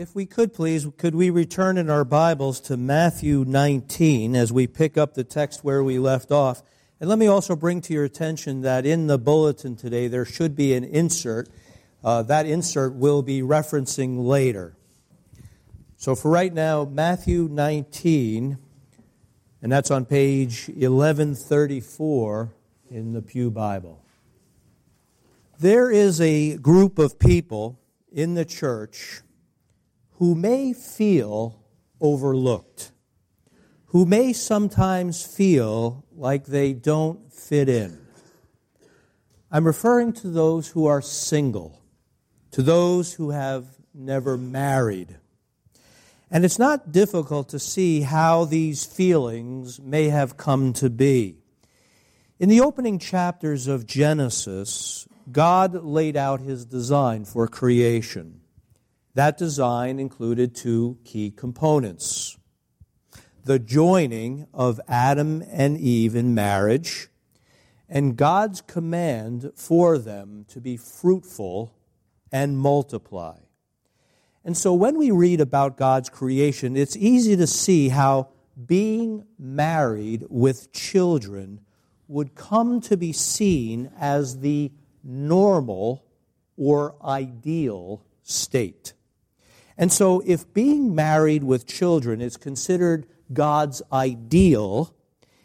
If we could please, could we return in our Bibles to Matthew 19 as we pick up the text where we left off? And let me also bring to your attention that in the bulletin today there should be an insert. Uh, that insert will be referencing later. So for right now, Matthew 19, and that's on page 1134 in the Pew Bible. There is a group of people in the church who may feel overlooked, who may sometimes feel like they don't fit in. I'm referring to those who are single, to those who have never married. And it's not difficult to see how these feelings may have come to be. In the opening chapters of Genesis, God laid out his design for creation. That design included two key components the joining of Adam and Eve in marriage, and God's command for them to be fruitful and multiply. And so when we read about God's creation, it's easy to see how being married with children would come to be seen as the normal or ideal state. And so, if being married with children is considered God's ideal,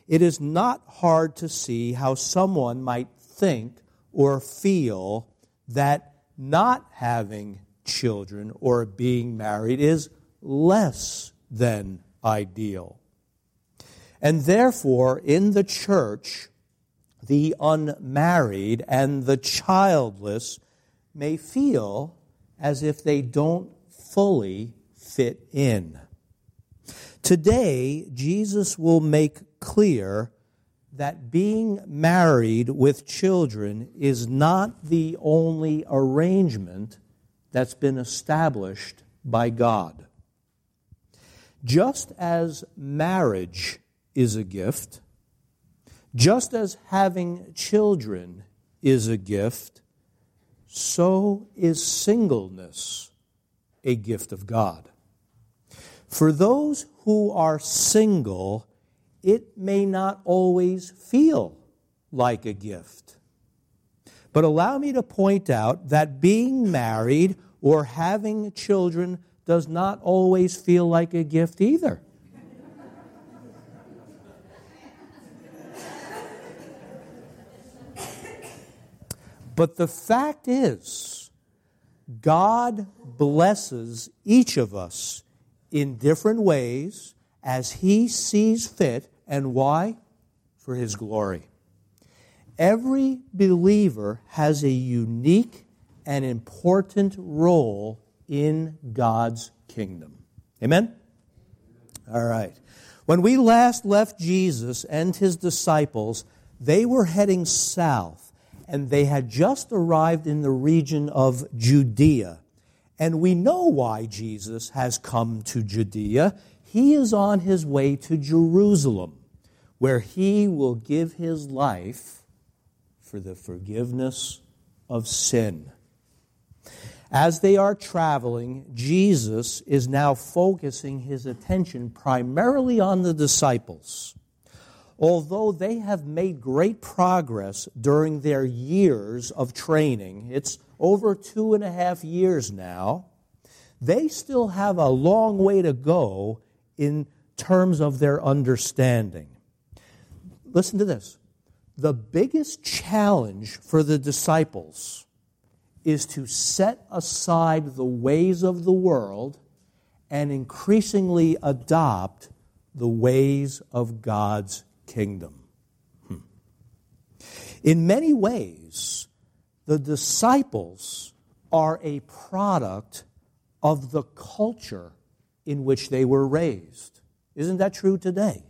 it is not hard to see how someone might think or feel that not having children or being married is less than ideal. And therefore, in the church, the unmarried and the childless may feel as if they don't fully fit in. Today, Jesus will make clear that being married with children is not the only arrangement that's been established by God. Just as marriage is a gift, just as having children is a gift, so is singleness a gift of God. For those who are single, it may not always feel like a gift. But allow me to point out that being married or having children does not always feel like a gift either. but the fact is, God blesses each of us in different ways as He sees fit. And why? For His glory. Every believer has a unique and important role in God's kingdom. Amen? All right. When we last left Jesus and his disciples, they were heading south and they had just arrived in the region of Judea. And we know why Jesus has come to Judea. He is on his way to Jerusalem, where he will give his life for the forgiveness of sin. As they are traveling, Jesus is now focusing his attention primarily on the disciples although they have made great progress during their years of training, it's over two and a half years now, they still have a long way to go in terms of their understanding. Listen to this. The biggest challenge for the disciples is to set aside the ways of the world and increasingly adopt the ways of God's kingdom. Hmm. In many ways, the disciples are a product of the culture in which they were raised. Isn't that true today?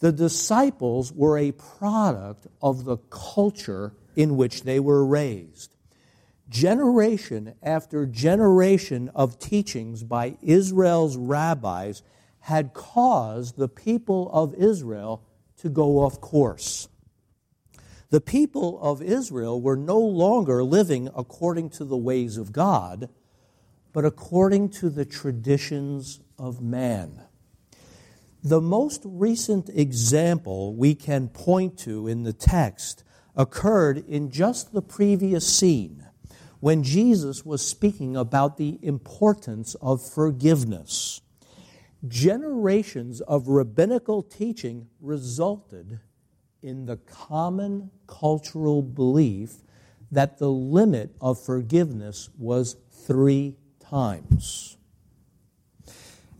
The disciples were a product of the culture in which they were raised. Generation after generation of teachings by Israel's rabbis had caused the people of Israel to go off course. The people of Israel were no longer living according to the ways of God, but according to the traditions of man. The most recent example we can point to in the text occurred in just the previous scene when Jesus was speaking about the importance of forgiveness. Generations of rabbinical teaching resulted in the common cultural belief that the limit of forgiveness was three times.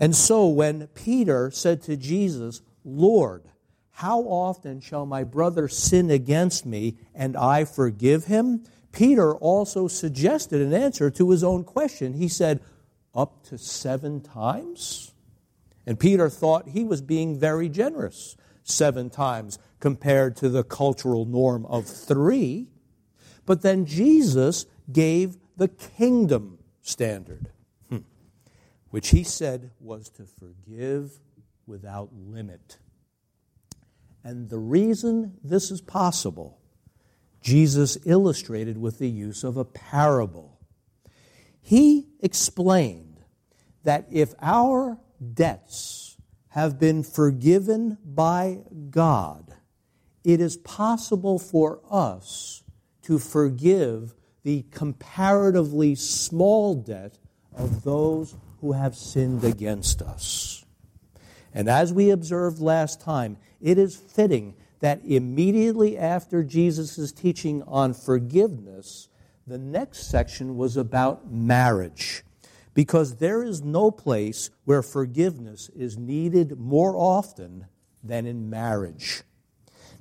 And so when Peter said to Jesus, Lord, how often shall my brother sin against me and I forgive him? Peter also suggested an answer to his own question. He said, Up to seven times? And Peter thought he was being very generous, seven times compared to the cultural norm of three. But then Jesus gave the kingdom standard, hmm, which he said was to forgive without limit. And the reason this is possible, Jesus illustrated with the use of a parable. He explained that if our debts have been forgiven by God, it is possible for us to forgive the comparatively small debt of those who have sinned against us. And as we observed last time, it is fitting that immediately after Jesus' teaching on forgiveness, the next section was about marriage. Because there is no place where forgiveness is needed more often than in marriage.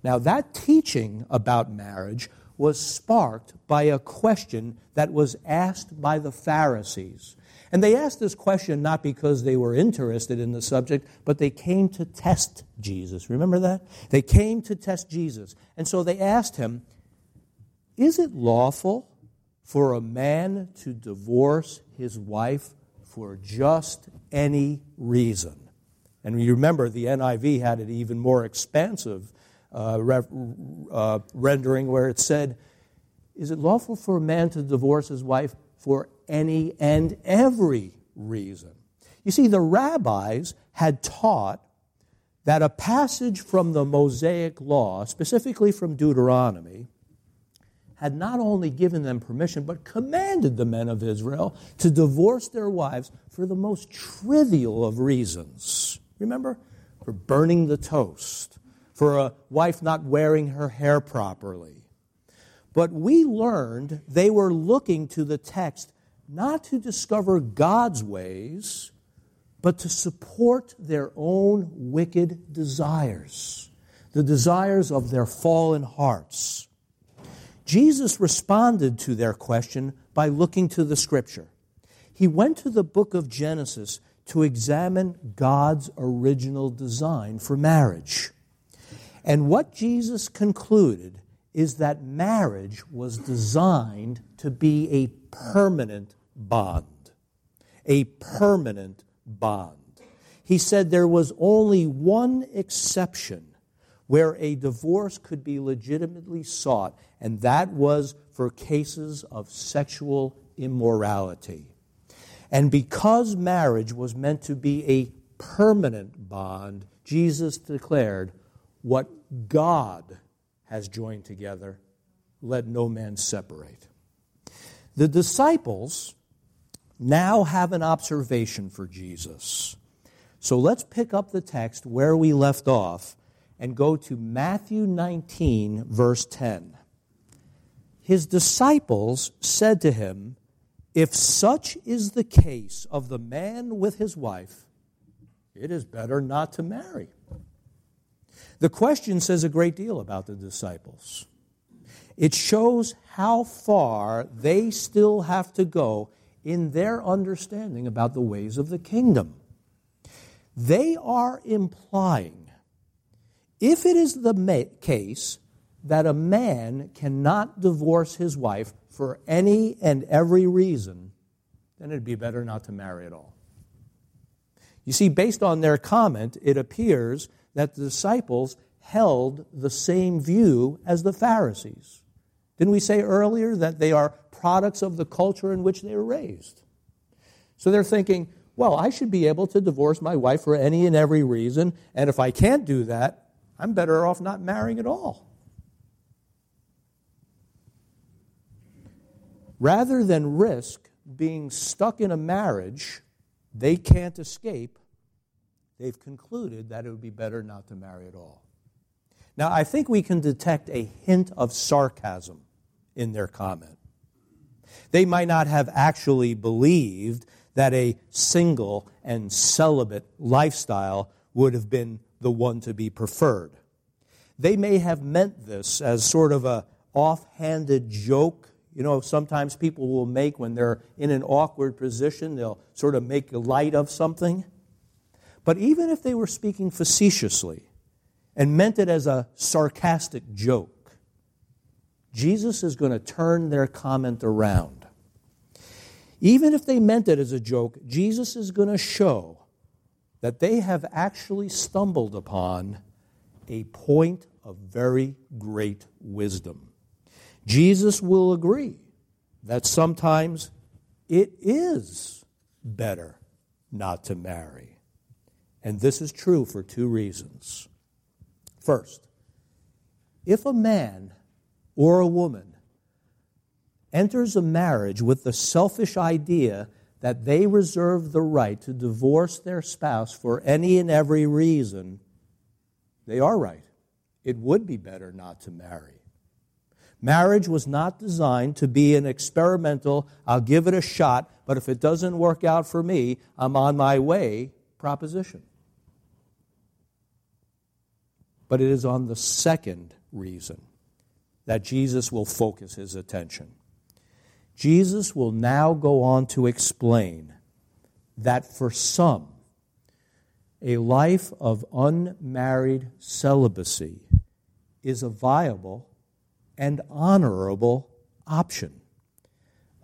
Now, that teaching about marriage was sparked by a question that was asked by the Pharisees. And they asked this question not because they were interested in the subject, but they came to test Jesus. Remember that? They came to test Jesus. And so they asked him, Is it lawful for a man to divorce his wife for just any reason? And you remember the NIV had an even more expansive uh, uh, rendering where it said, Is it lawful for a man to divorce his wife for any and every reason? You see, the rabbis had taught that a passage from the Mosaic Law, specifically from Deuteronomy, had not only given them permission, but commanded the men of Israel to divorce their wives for the most trivial of reasons. Remember? For burning the toast, for a wife not wearing her hair properly. But we learned they were looking to the text not to discover God's ways, but to support their own wicked desires, the desires of their fallen hearts. Jesus responded to their question by looking to the scripture. He went to the book of Genesis to examine God's original design for marriage. And what Jesus concluded is that marriage was designed to be a permanent bond. A permanent bond. He said there was only one exception where a divorce could be legitimately sought, and that was for cases of sexual immorality. And because marriage was meant to be a permanent bond, Jesus declared, what God has joined together, let no man separate. The disciples now have an observation for Jesus. So let's pick up the text where we left off and go to Matthew 19, verse 10. His disciples said to him, If such is the case of the man with his wife, it is better not to marry. The question says a great deal about the disciples. It shows how far they still have to go in their understanding about the ways of the kingdom. They are implying, if it is the case that a man cannot divorce his wife for any and every reason, then it'd be better not to marry at all. You see, based on their comment, it appears that the disciples held the same view as the Pharisees. Didn't we say earlier that they are products of the culture in which they were raised? So they're thinking, well, I should be able to divorce my wife for any and every reason, and if I can't do that, I'm better off not marrying at all. Rather than risk being stuck in a marriage they can't escape, they've concluded that it would be better not to marry at all. Now, I think we can detect a hint of sarcasm in their comment. They might not have actually believed that a single and celibate lifestyle would have been the one to be preferred. They may have meant this as sort of a offhanded joke. You know, sometimes people will make when they're in an awkward position, they'll sort of make light of something. But even if they were speaking facetiously and meant it as a sarcastic joke, Jesus is going to turn their comment around. Even if they meant it as a joke, Jesus is going to show that they have actually stumbled upon a point of very great wisdom. Jesus will agree that sometimes it is better not to marry. And this is true for two reasons. First, if a man or a woman enters a marriage with the selfish idea that they reserve the right to divorce their spouse for any and every reason, they are right. It would be better not to marry. Marriage was not designed to be an experimental, I'll give it a shot, but if it doesn't work out for me, I'm on my way proposition. But it is on the second reason that Jesus will focus his attention. Jesus will now go on to explain that for some, a life of unmarried celibacy is a viable and honorable option,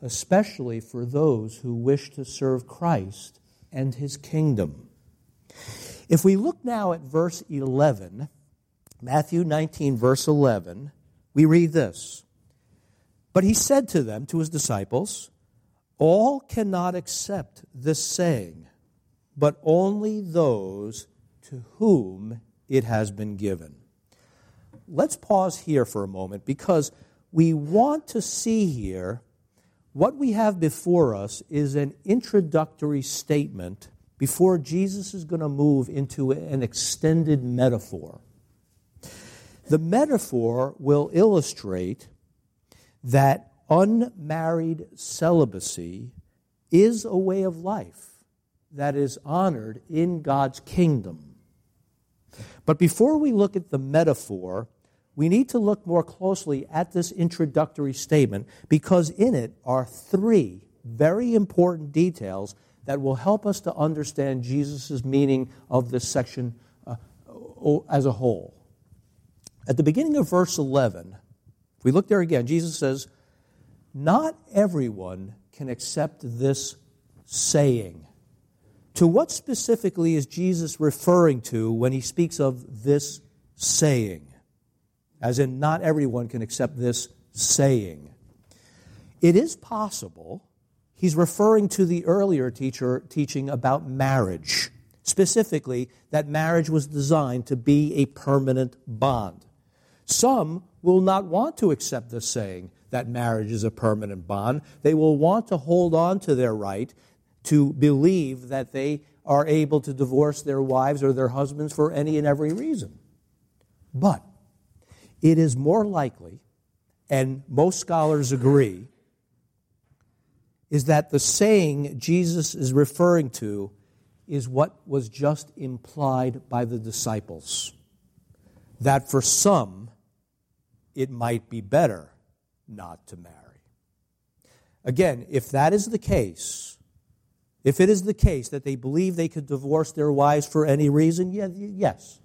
especially for those who wish to serve Christ and his kingdom. If we look now at verse 11, Matthew 19, verse 11, we read this But he said to them, to his disciples, All cannot accept this saying, but only those to whom it has been given. Let's pause here for a moment because we want to see here what we have before us is an introductory statement before Jesus is going to move into an extended metaphor. The metaphor will illustrate that unmarried celibacy is a way of life that is honored in God's kingdom. But before we look at the metaphor, we need to look more closely at this introductory statement because in it are three very important details that will help us to understand Jesus' meaning of this section uh, as a whole. At the beginning of verse 11, if we look there again, Jesus says, Not everyone can accept this saying. To what specifically is Jesus referring to when he speaks of this saying? As in, not everyone can accept this saying. It is possible he's referring to the earlier teacher teaching about marriage, specifically that marriage was designed to be a permanent bond. Some will not want to accept the saying that marriage is a permanent bond. They will want to hold on to their right to believe that they are able to divorce their wives or their husbands for any and every reason. But it is more likely, and most scholars agree, is that the saying Jesus is referring to is what was just implied by the disciples. That for some, it might be better not to marry. Again, if that is the case, if it is the case that they believe they could divorce their wives for any reason, yeah, yes,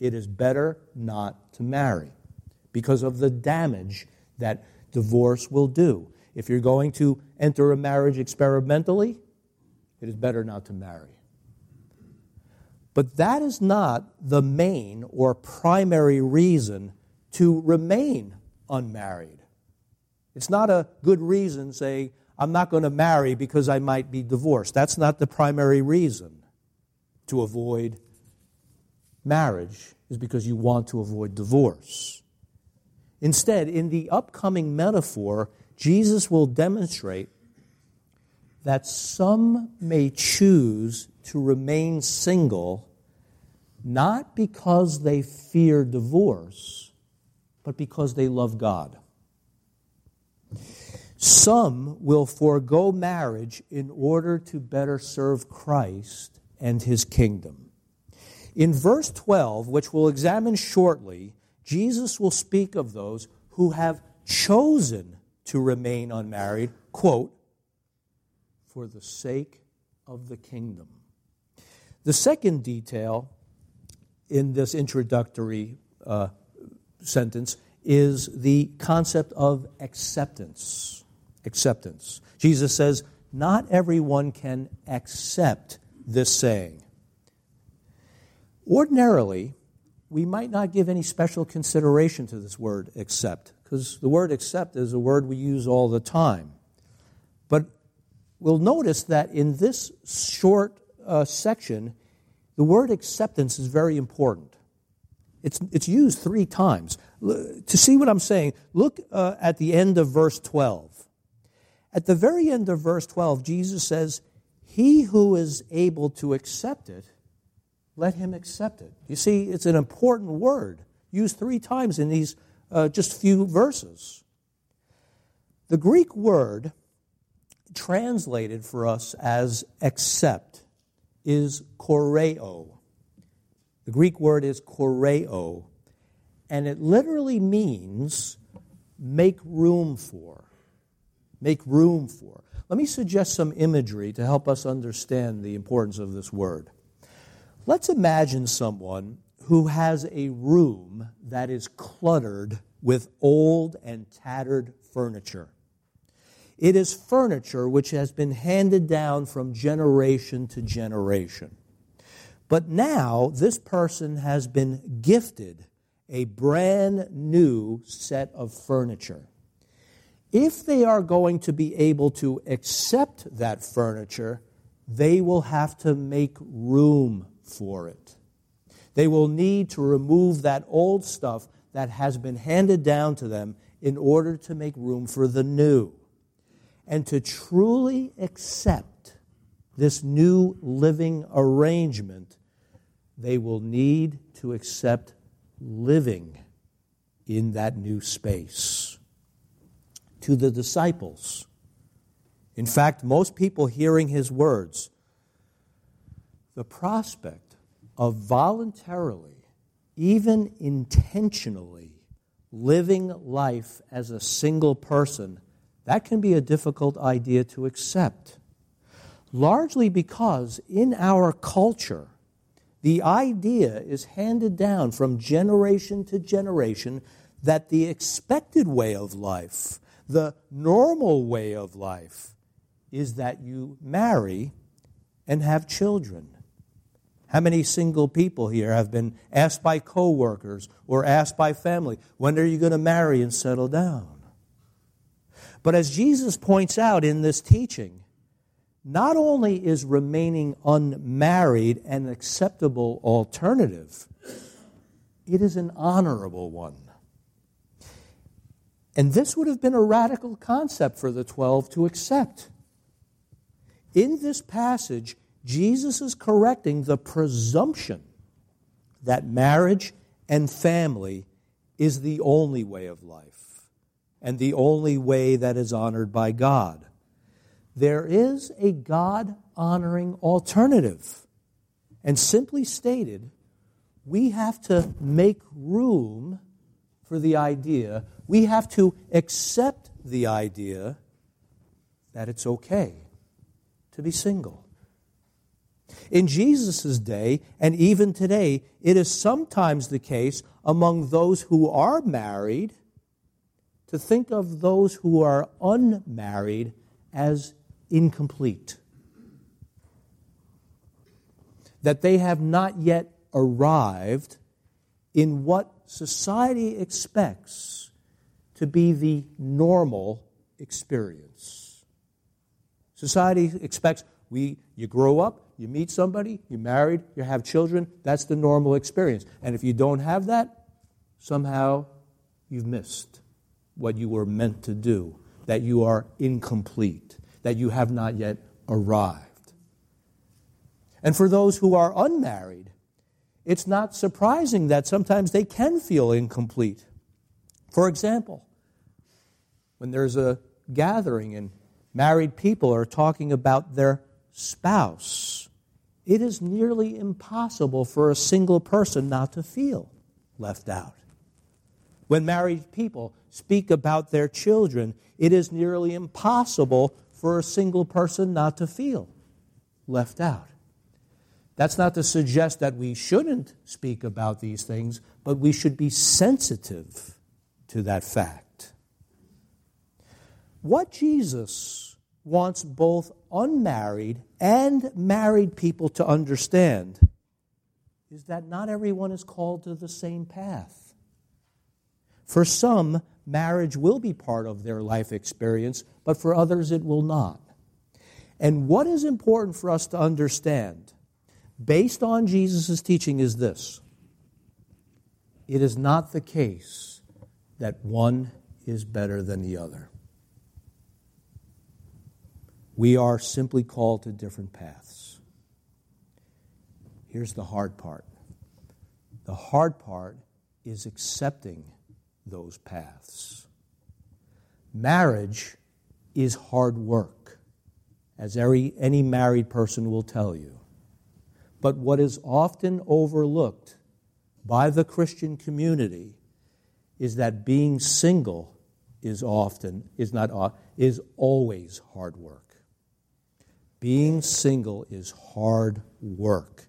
it is better not to marry because of the damage that divorce will do. If you're going to enter a marriage experimentally, it is better not to marry. But that is not the main or primary reason to remain unmarried. It's not a good reason, say, I'm not going to marry because I might be divorced. That's not the primary reason to avoid marriage, is because you want to avoid divorce. Instead, in the upcoming metaphor, Jesus will demonstrate that some may choose to remain single not because they fear divorce, but because they love God. Some will forego marriage in order to better serve Christ and his kingdom. In verse 12, which we'll examine shortly, Jesus will speak of those who have chosen to remain unmarried, quote, for the sake of the kingdom. The second detail in this introductory uh, sentence is the concept of acceptance. Acceptance. Jesus says, Not everyone can accept this saying. Ordinarily, we might not give any special consideration to this word accept, because the word accept is a word we use all the time. But we'll notice that in this short uh, section, the word acceptance is very important. It's, it's used three times. To see what I'm saying, look uh, at the end of verse 12. At the very end of verse 12, Jesus says, He who is able to accept it, let him accept it. You see, it's an important word, used three times in these uh, just few verses. The Greek word translated for us as accept is choreo. The Greek word is choreo, and it literally means make room for. Make room for. Let me suggest some imagery to help us understand the importance of this word. Let's imagine someone who has a room that is cluttered with old and tattered furniture. It is furniture which has been handed down from generation to generation. But now this person has been gifted a brand new set of furniture. If they are going to be able to accept that furniture, they will have to make room for it. They will need to remove that old stuff that has been handed down to them in order to make room for the new and to truly accept this new living arrangement, they will need to accept living in that new space. To the disciples, in fact, most people hearing his words, the prospect of voluntarily, even intentionally, living life as a single person that can be a difficult idea to accept. Largely because in our culture, the idea is handed down from generation to generation that the expected way of life, the normal way of life, is that you marry and have children. How many single people here have been asked by coworkers or asked by family, when are you going to marry and settle down? But as Jesus points out in this teaching, not only is remaining unmarried an acceptable alternative, it is an honorable one. And this would have been a radical concept for the 12 to accept. In this passage, Jesus is correcting the presumption that marriage and family is the only way of life and the only way that is honored by God. There is a God honoring alternative. And simply stated, we have to make room for the idea, we have to accept the idea that it's okay to be single. In Jesus' day, and even today, it is sometimes the case among those who are married to think of those who are unmarried as incomplete. That they have not yet arrived in what society expects to be the normal experience. Society expects we, you grow up, you meet somebody, you're married, you have children. That's the normal experience. And if you don't have that, somehow you've missed what you were meant to do, that you are incomplete, that you have not yet arrived. And for those who are unmarried, it's not surprising that sometimes they can feel incomplete. For example, when there's a gathering and married people are talking about their spouse, it is nearly impossible for a single person not to feel left out. When married people speak about their children, it is nearly impossible for a single person not to feel left out. That's not to suggest that we shouldn't speak about these things, but we should be sensitive to that fact. What Jesus wants both unmarried and married people to understand is that not everyone is called to the same path. For some, marriage will be part of their life experience, but for others, it will not. And what is important for us to understand, based on Jesus' teaching, is this it is not the case that one is better than the other. We are simply called to different paths. Here's the hard part the hard part is accepting those paths. Marriage is hard work, as every, any married person will tell you. But what is often overlooked by the Christian community is that being single is often, is not, uh, is always hard work. Being single is hard work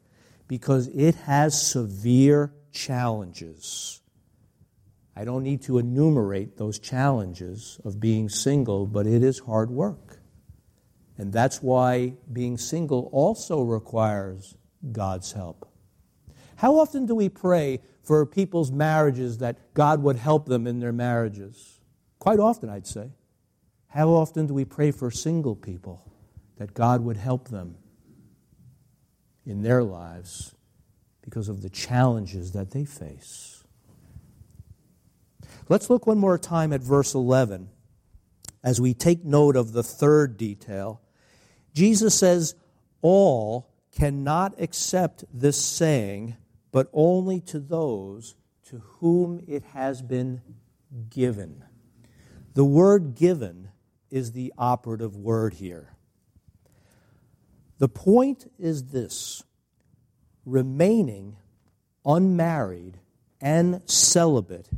because it has severe challenges. I don't need to enumerate those challenges of being single, but it is hard work. And that's why being single also requires God's help. How often do we pray for people's marriages that God would help them in their marriages? Quite often, I'd say. How often do we pray for single people that God would help them in their lives because of the challenges that they face. Let's look one more time at verse 11 as we take note of the third detail. Jesus says, All cannot accept this saying, but only to those to whom it has been given. The word given is the operative word here. The point is this remaining unmarried and celibate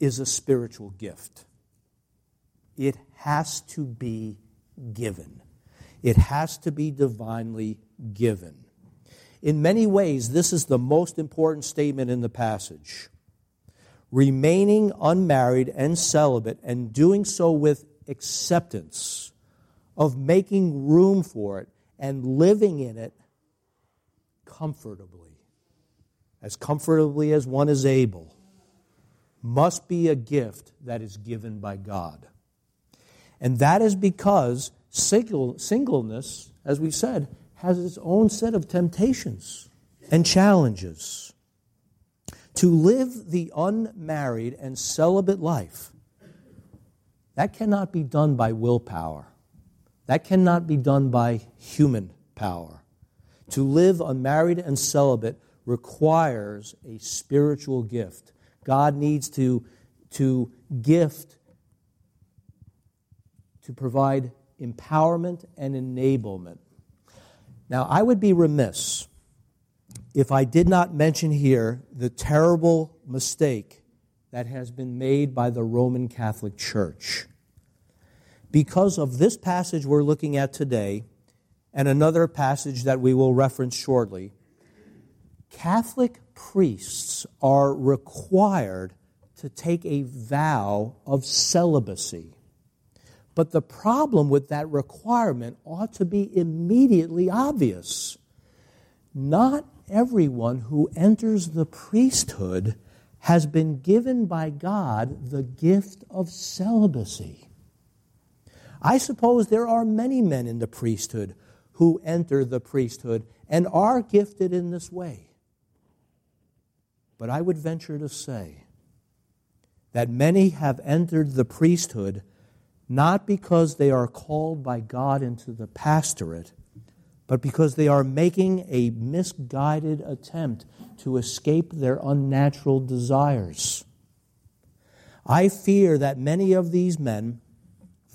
is a spiritual gift. It has to be given, it has to be divinely given. In many ways, this is the most important statement in the passage. Remaining unmarried and celibate and doing so with acceptance of making room for it and living in it comfortably, as comfortably as one is able, must be a gift that is given by God. And that is because single, singleness, as we said, has its own set of temptations and challenges. To live the unmarried and celibate life, that cannot be done by willpower. That cannot be done by human power. To live unmarried and celibate requires a spiritual gift. God needs to, to gift, to provide empowerment and enablement. Now, I would be remiss if I did not mention here the terrible mistake that has been made by the Roman Catholic Church because of this passage we're looking at today and another passage that we will reference shortly, Catholic priests are required to take a vow of celibacy. But the problem with that requirement ought to be immediately obvious. Not everyone who enters the priesthood has been given by God the gift of celibacy. I suppose there are many men in the priesthood who enter the priesthood and are gifted in this way. But I would venture to say that many have entered the priesthood not because they are called by God into the pastorate, but because they are making a misguided attempt to escape their unnatural desires. I fear that many of these men,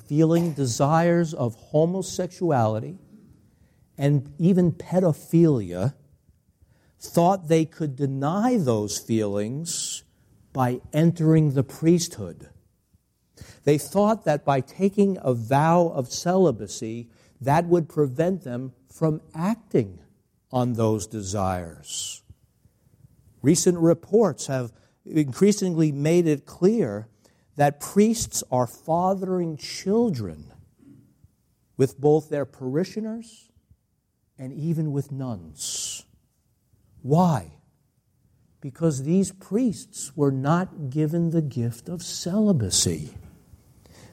feeling desires of homosexuality and even pedophilia, thought they could deny those feelings by entering the priesthood. They thought that by taking a vow of celibacy, that would prevent them from acting on those desires. Recent reports have increasingly made it clear that priests are fathering children with both their parishioners and even with nuns. Why? Because these priests were not given the gift of celibacy.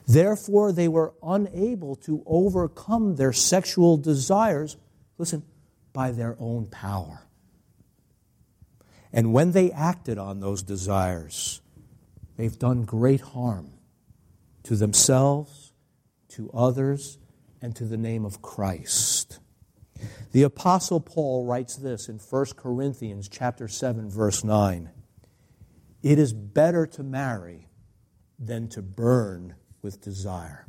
Therefore, they were unable to overcome their sexual desires, listen, by their own power. And when they acted on those desires, they've done great harm to themselves, to others, and to the name of Christ. The apostle Paul writes this in 1 Corinthians chapter 7 verse 9. It is better to marry than to burn with desire.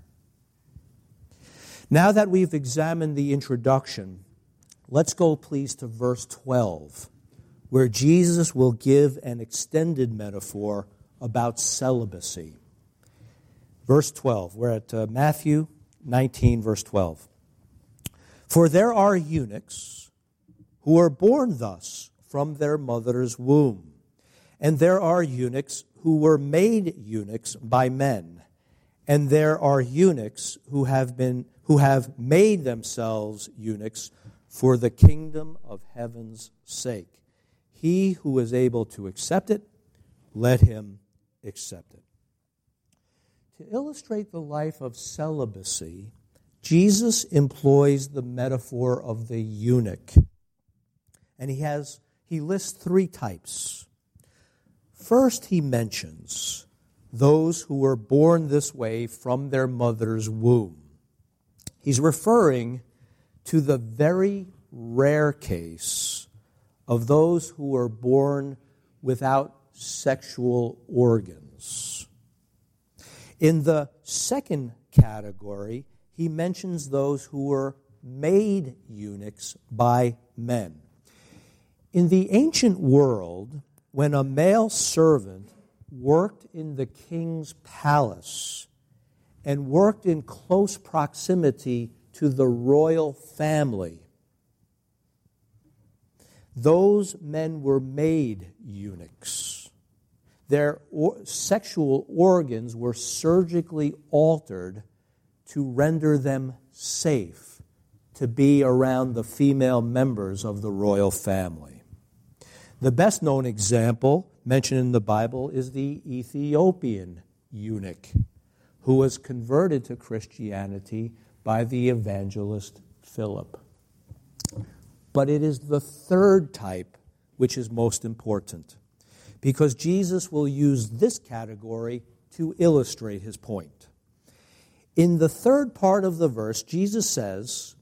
Now that we've examined the introduction, let's go please to verse 12, where Jesus will give an extended metaphor about celibacy. Verse 12, we're at uh, Matthew 19, verse 12. For there are eunuchs who are born thus from their mother's womb, and there are eunuchs who were made eunuchs by men and there are eunuchs who have been who have made themselves eunuchs for the kingdom of heaven's sake. He who is able to accept it, let him accept it. To illustrate the life of celibacy, Jesus employs the metaphor of the eunuch. And he has he lists three types. First he mentions those who were born this way from their mother's womb. He's referring to the very rare case of those who were born without sexual organs. In the second category, he mentions those who were made eunuchs by men. In the ancient world, when a male servant worked in the king's palace and worked in close proximity to the royal family. Those men were made eunuchs. Their or- sexual organs were surgically altered to render them safe to be around the female members of the royal family. The best known example mentioned in the Bible is the Ethiopian eunuch who was converted to Christianity by the evangelist Philip. But it is the third type which is most important because Jesus will use this category to illustrate his point. In the third part of the verse, Jesus says,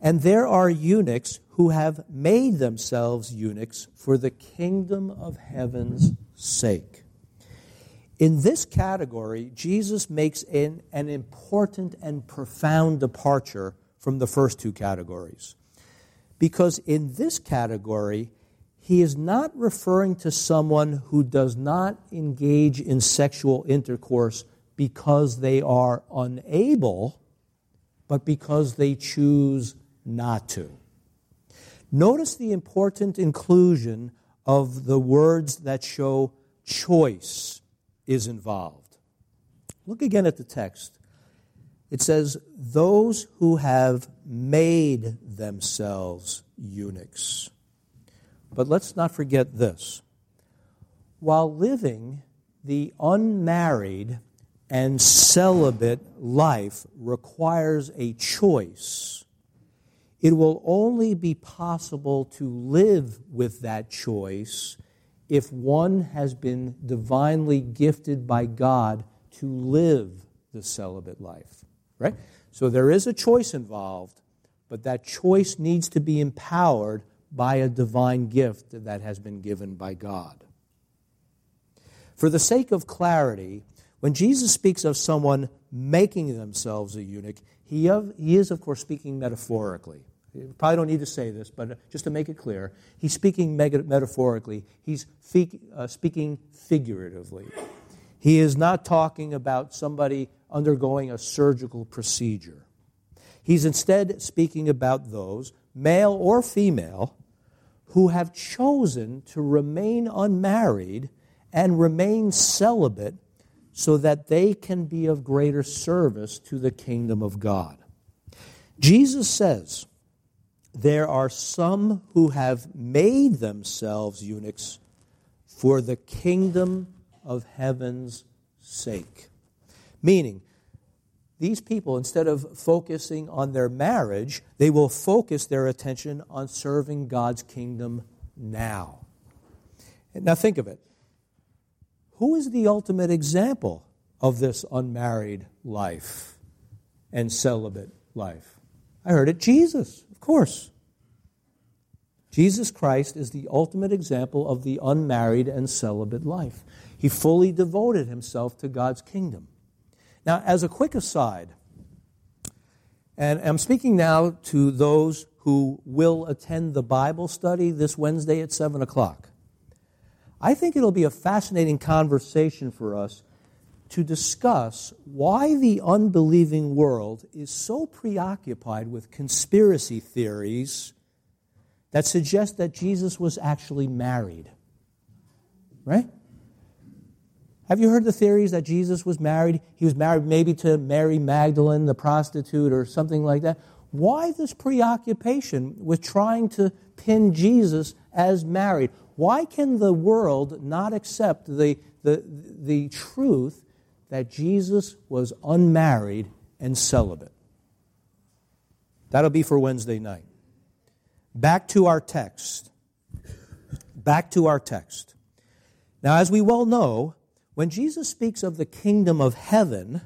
And there are eunuchs who have made themselves eunuchs for the kingdom of heaven's sake. In this category, Jesus makes an, an important and profound departure from the first two categories. Because in this category, he is not referring to someone who does not engage in sexual intercourse because they are unable, but because they choose not to. Notice the important inclusion of the words that show choice is involved. Look again at the text. It says, Those who have made themselves eunuchs. But let's not forget this. While living the unmarried and celibate life requires a choice. It will only be possible to live with that choice if one has been divinely gifted by God to live the celibate life. Right? So there is a choice involved, but that choice needs to be empowered by a divine gift that has been given by God. For the sake of clarity, when Jesus speaks of someone making themselves a eunuch, he, of, he is, of course, speaking metaphorically. You probably don't need to say this, but just to make it clear, he's speaking metaphorically. He's uh, speaking figuratively. He is not talking about somebody undergoing a surgical procedure. He's instead speaking about those, male or female, who have chosen to remain unmarried and remain celibate so that they can be of greater service to the kingdom of God. Jesus says, There are some who have made themselves eunuchs for the kingdom of heaven's sake. Meaning, these people, instead of focusing on their marriage, they will focus their attention on serving God's kingdom now. Now, think of it. Who is the ultimate example of this unmarried life and celibate life? I heard it Jesus, of course. Jesus Christ is the ultimate example of the unmarried and celibate life. He fully devoted himself to God's kingdom. Now, as a quick aside, and I'm speaking now to those who will attend the Bible study this Wednesday at 7 o'clock. I think it'll be a fascinating conversation for us to discuss why the unbelieving world is so preoccupied with conspiracy theories that suggest that Jesus was actually married. Right? Have you heard the theories that Jesus was married? He was married maybe to Mary Magdalene, the prostitute, or something like that. Why this preoccupation with trying to pin Jesus as married? Why can the world not accept the, the, the truth that Jesus was unmarried and celibate? That'll be for Wednesday night. Back to our text. Back to our text. Now, as we well know, when Jesus speaks of the kingdom of heaven,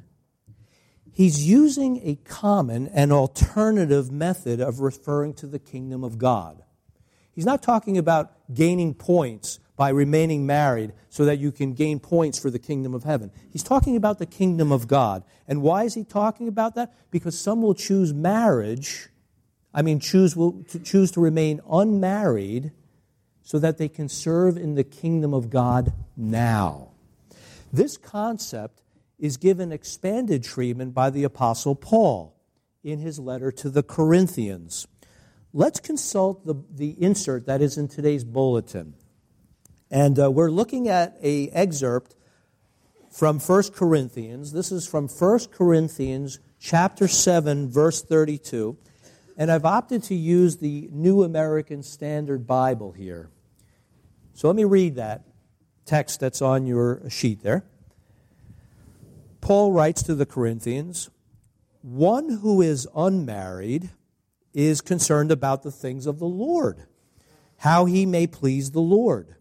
he's using a common and alternative method of referring to the kingdom of God. He's not talking about gaining points by remaining married so that you can gain points for the kingdom of heaven. He's talking about the kingdom of God. And why is he talking about that? Because some will choose marriage, I mean, choose, will, to choose to remain unmarried so that they can serve in the kingdom of God now. This concept is given expanded treatment by the Apostle Paul in his letter to the Corinthians. Let's consult the, the insert that is in today's bulletin. And uh, we're looking at a excerpt from 1 Corinthians. This is from 1 Corinthians chapter 7 verse 32. And I've opted to use the New American Standard Bible here. So let me read that text that's on your sheet there. Paul writes to the Corinthians one who is unmarried is concerned about the things of the Lord, how he may please the Lord.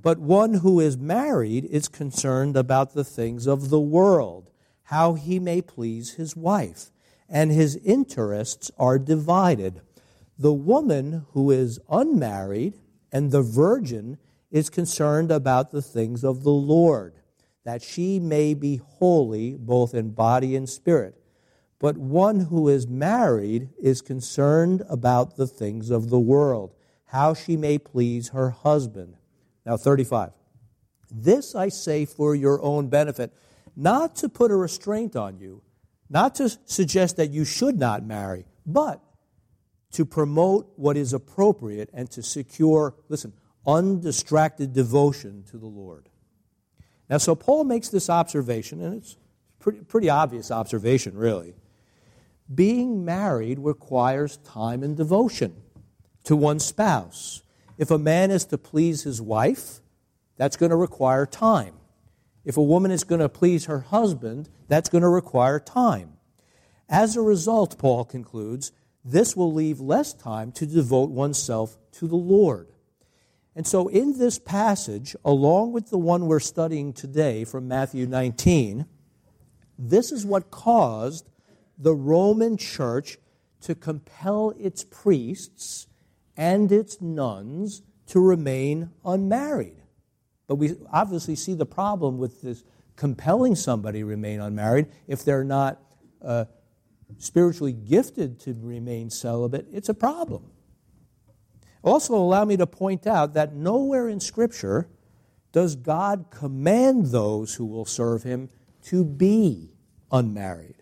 But one who is married is concerned about the things of the world, how he may please his wife, and his interests are divided. The woman who is unmarried and the virgin is concerned about the things of the Lord, that she may be holy both in body and spirit. But one who is married is concerned about the things of the world, how she may please her husband. Now, 35. This I say for your own benefit, not to put a restraint on you, not to suggest that you should not marry, but to promote what is appropriate and to secure, listen, undistracted devotion to the Lord. Now, so Paul makes this observation, and it's pretty, pretty obvious observation, really. Being married requires time and devotion to one spouse. If a man is to please his wife, that's going to require time. If a woman is going to please her husband, that's going to require time. As a result, Paul concludes, this will leave less time to devote oneself to the Lord. And so, in this passage, along with the one we're studying today from Matthew 19, this is what caused the Roman church to compel its priests and its nuns to remain unmarried. But we obviously see the problem with this compelling somebody to remain unmarried if they're not uh, spiritually gifted to remain celibate. It's a problem. Also, allow me to point out that nowhere in Scripture does God command those who will serve Him to be unmarried.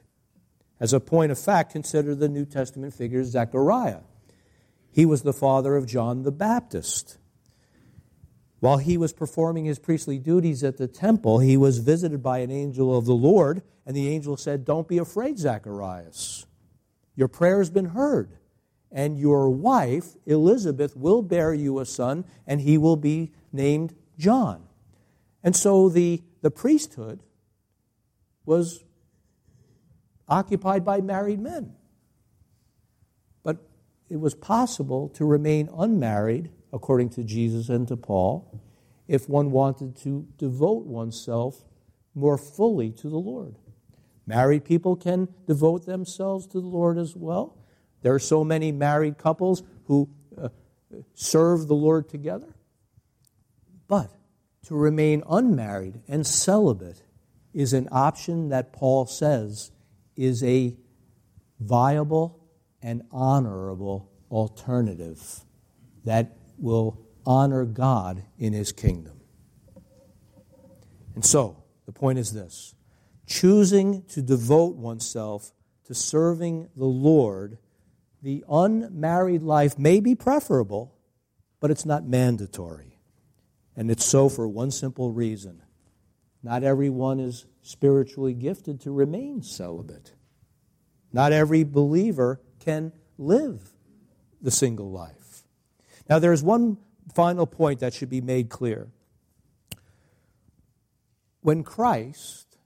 As a point of fact, consider the New Testament figure Zechariah. He was the father of John the Baptist. While he was performing his priestly duties at the temple, he was visited by an angel of the Lord, and the angel said, Don't be afraid, Zacharias. Your prayer has been heard, and your wife, Elizabeth, will bear you a son, and he will be named John. And so the, the priesthood was occupied by married men. But it was possible to remain unmarried according to Jesus and to Paul, if one wanted to devote oneself more fully to the Lord. Married people can devote themselves to the Lord as well. There are so many married couples who uh, serve the Lord together. But to remain unmarried and celibate is an option that Paul says is a viable and honorable alternative that will honor God in his kingdom. And so, the point is this choosing to devote oneself to serving the Lord, the unmarried life may be preferable, but it's not mandatory. And it's so for one simple reason not everyone is spiritually gifted to remain celibate. Not every believer can live the single life. Now, there's one final point that should be made clear. When Christ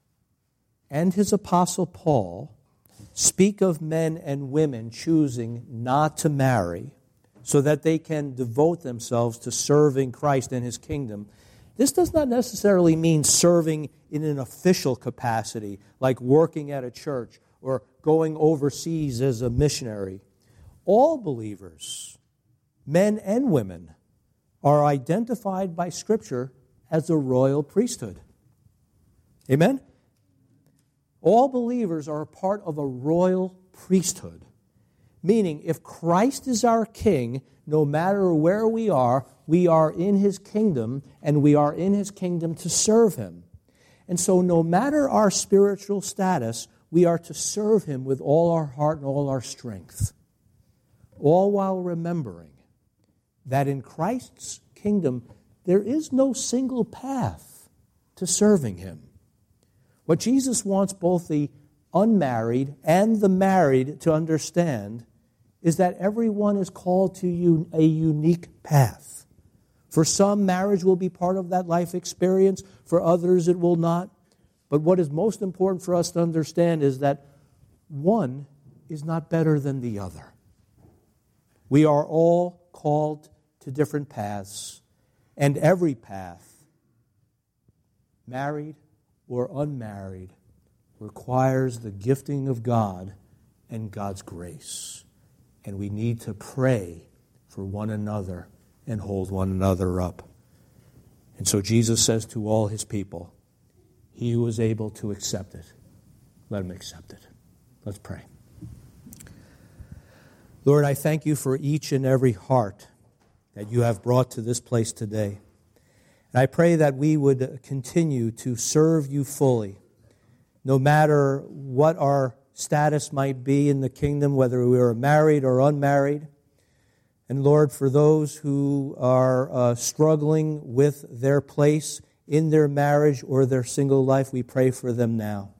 and his apostle Paul speak of men and women choosing not to marry so that they can devote themselves to serving Christ and his kingdom, this does not necessarily mean serving in an official capacity, like working at a church or going overseas as a missionary. All believers men and women, are identified by Scripture as a royal priesthood. Amen? All believers are a part of a royal priesthood. Meaning, if Christ is our king, no matter where we are, we are in his kingdom, and we are in his kingdom to serve him. And so, no matter our spiritual status, we are to serve him with all our heart and all our strength, all while remembering that in Christ's kingdom, there is no single path to serving Him. What Jesus wants both the unmarried and the married to understand is that everyone is called to a unique path. For some, marriage will be part of that life experience, for others, it will not. But what is most important for us to understand is that one is not better than the other. We are all called to different paths, and every path, married or unmarried, requires the gifting of God and God's grace. And we need to pray for one another and hold one another up. And so Jesus says to all his people, He who is able to accept it, let him accept it. Let's pray. Lord, I thank you for each and every heart that you have brought to this place today. And I pray that we would continue to serve you fully, no matter what our status might be in the kingdom, whether we are married or unmarried. And Lord, for those who are uh, struggling with their place in their marriage or their single life, we pray for them now.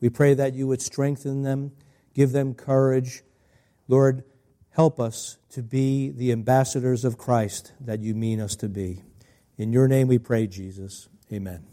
We pray that you would strengthen them, give them courage. Lord, Help us to be the ambassadors of Christ that you mean us to be. In your name we pray, Jesus. Amen.